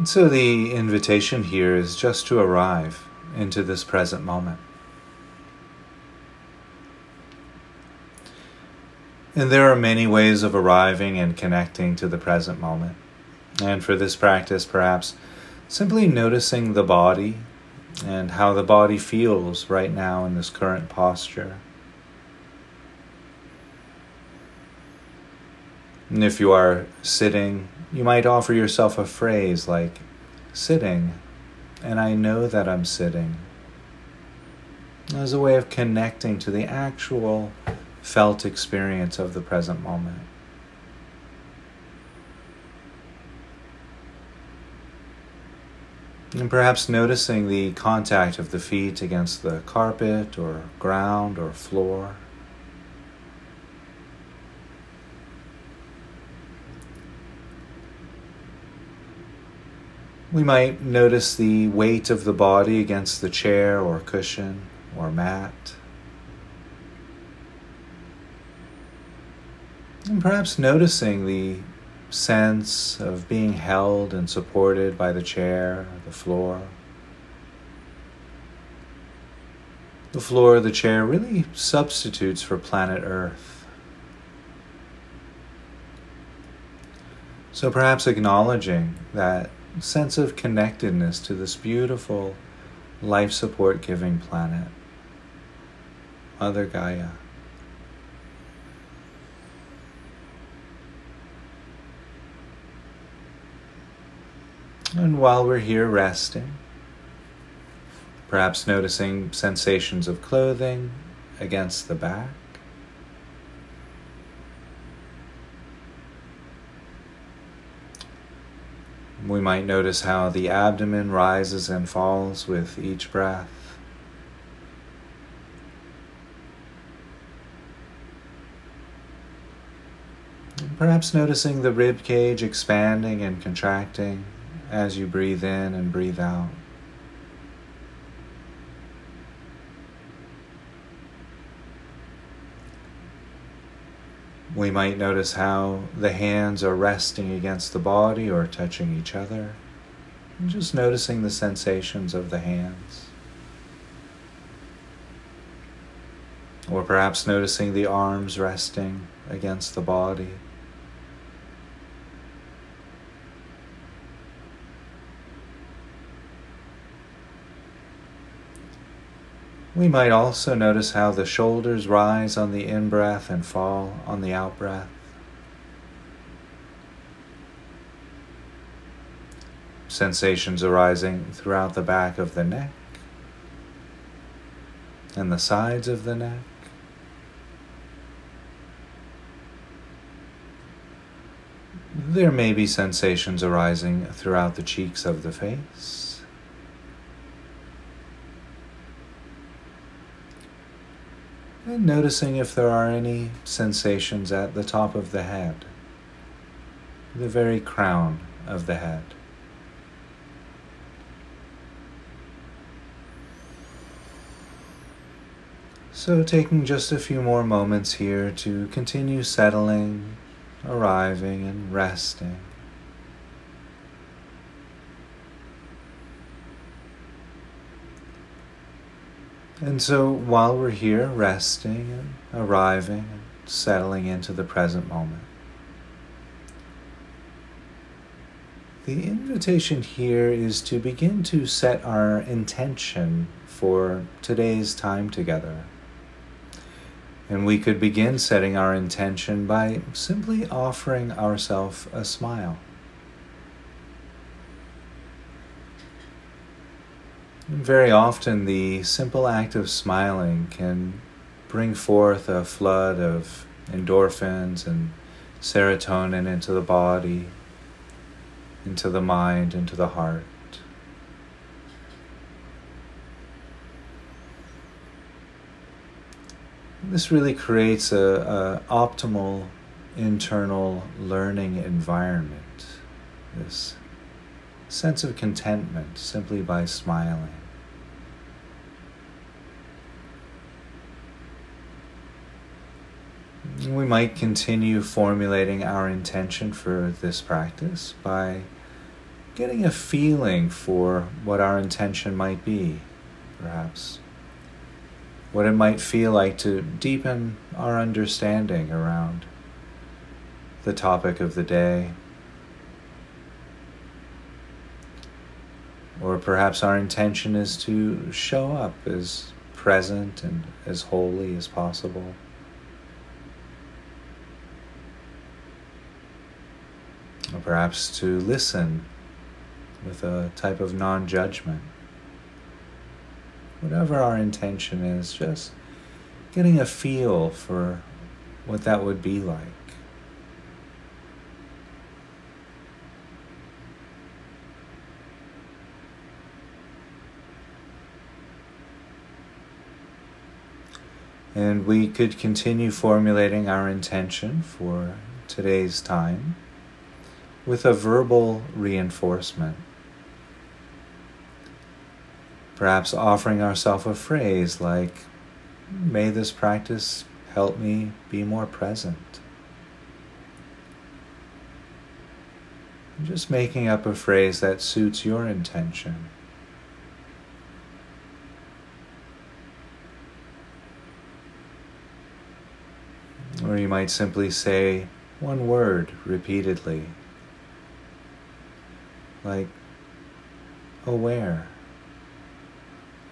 And so the invitation here is just to arrive into this present moment. And there are many ways of arriving and connecting to the present moment. And for this practice, perhaps simply noticing the body and how the body feels right now in this current posture. And if you are sitting, you might offer yourself a phrase like, sitting, and I know that I'm sitting, as a way of connecting to the actual felt experience of the present moment. And perhaps noticing the contact of the feet against the carpet or ground or floor. We might notice the weight of the body against the chair or cushion or mat. And perhaps noticing the sense of being held and supported by the chair, the floor. The floor of the chair really substitutes for planet Earth. So perhaps acknowledging that sense of connectedness to this beautiful life support giving planet, Mother Gaia. And while we're here resting, perhaps noticing sensations of clothing against the back. We might notice how the abdomen rises and falls with each breath. Perhaps noticing the rib cage expanding and contracting as you breathe in and breathe out. We might notice how the hands are resting against the body or touching each other. And just noticing the sensations of the hands. Or perhaps noticing the arms resting against the body. We might also notice how the shoulders rise on the in breath and fall on the out breath. Sensations arising throughout the back of the neck and the sides of the neck. There may be sensations arising throughout the cheeks of the face. And noticing if there are any sensations at the top of the head, the very crown of the head. So, taking just a few more moments here to continue settling, arriving, and resting. And so while we're here resting and arriving and settling into the present moment, the invitation here is to begin to set our intention for today's time together. And we could begin setting our intention by simply offering ourselves a smile. Very often, the simple act of smiling can bring forth a flood of endorphins and serotonin into the body, into the mind, into the heart. This really creates a, a optimal internal learning environment. This sense of contentment simply by smiling. We might continue formulating our intention for this practice by getting a feeling for what our intention might be, perhaps. What it might feel like to deepen our understanding around the topic of the day. Or perhaps our intention is to show up as present and as holy as possible. Or perhaps to listen with a type of non judgment. Whatever our intention is, just getting a feel for what that would be like. And we could continue formulating our intention for today's time with a verbal reinforcement. Perhaps offering ourselves a phrase like, May this practice help me be more present. Just making up a phrase that suits your intention. Or you might simply say one word repeatedly like aware,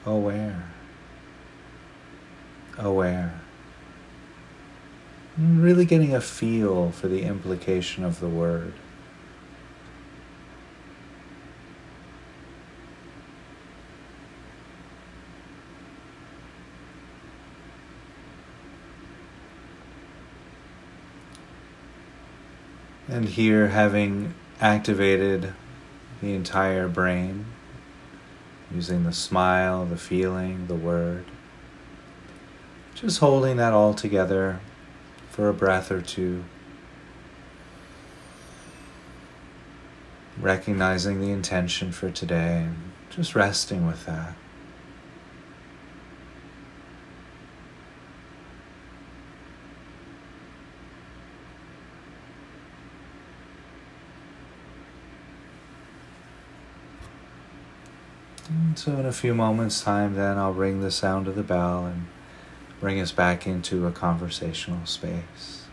aware, aware. Really getting a feel for the implication of the word. And here, having activated the entire brain, using the smile, the feeling, the word. Just holding that all together for a breath or two. Recognizing the intention for today just resting with that. So, in a few moments' time, then I'll ring the sound of the bell and bring us back into a conversational space.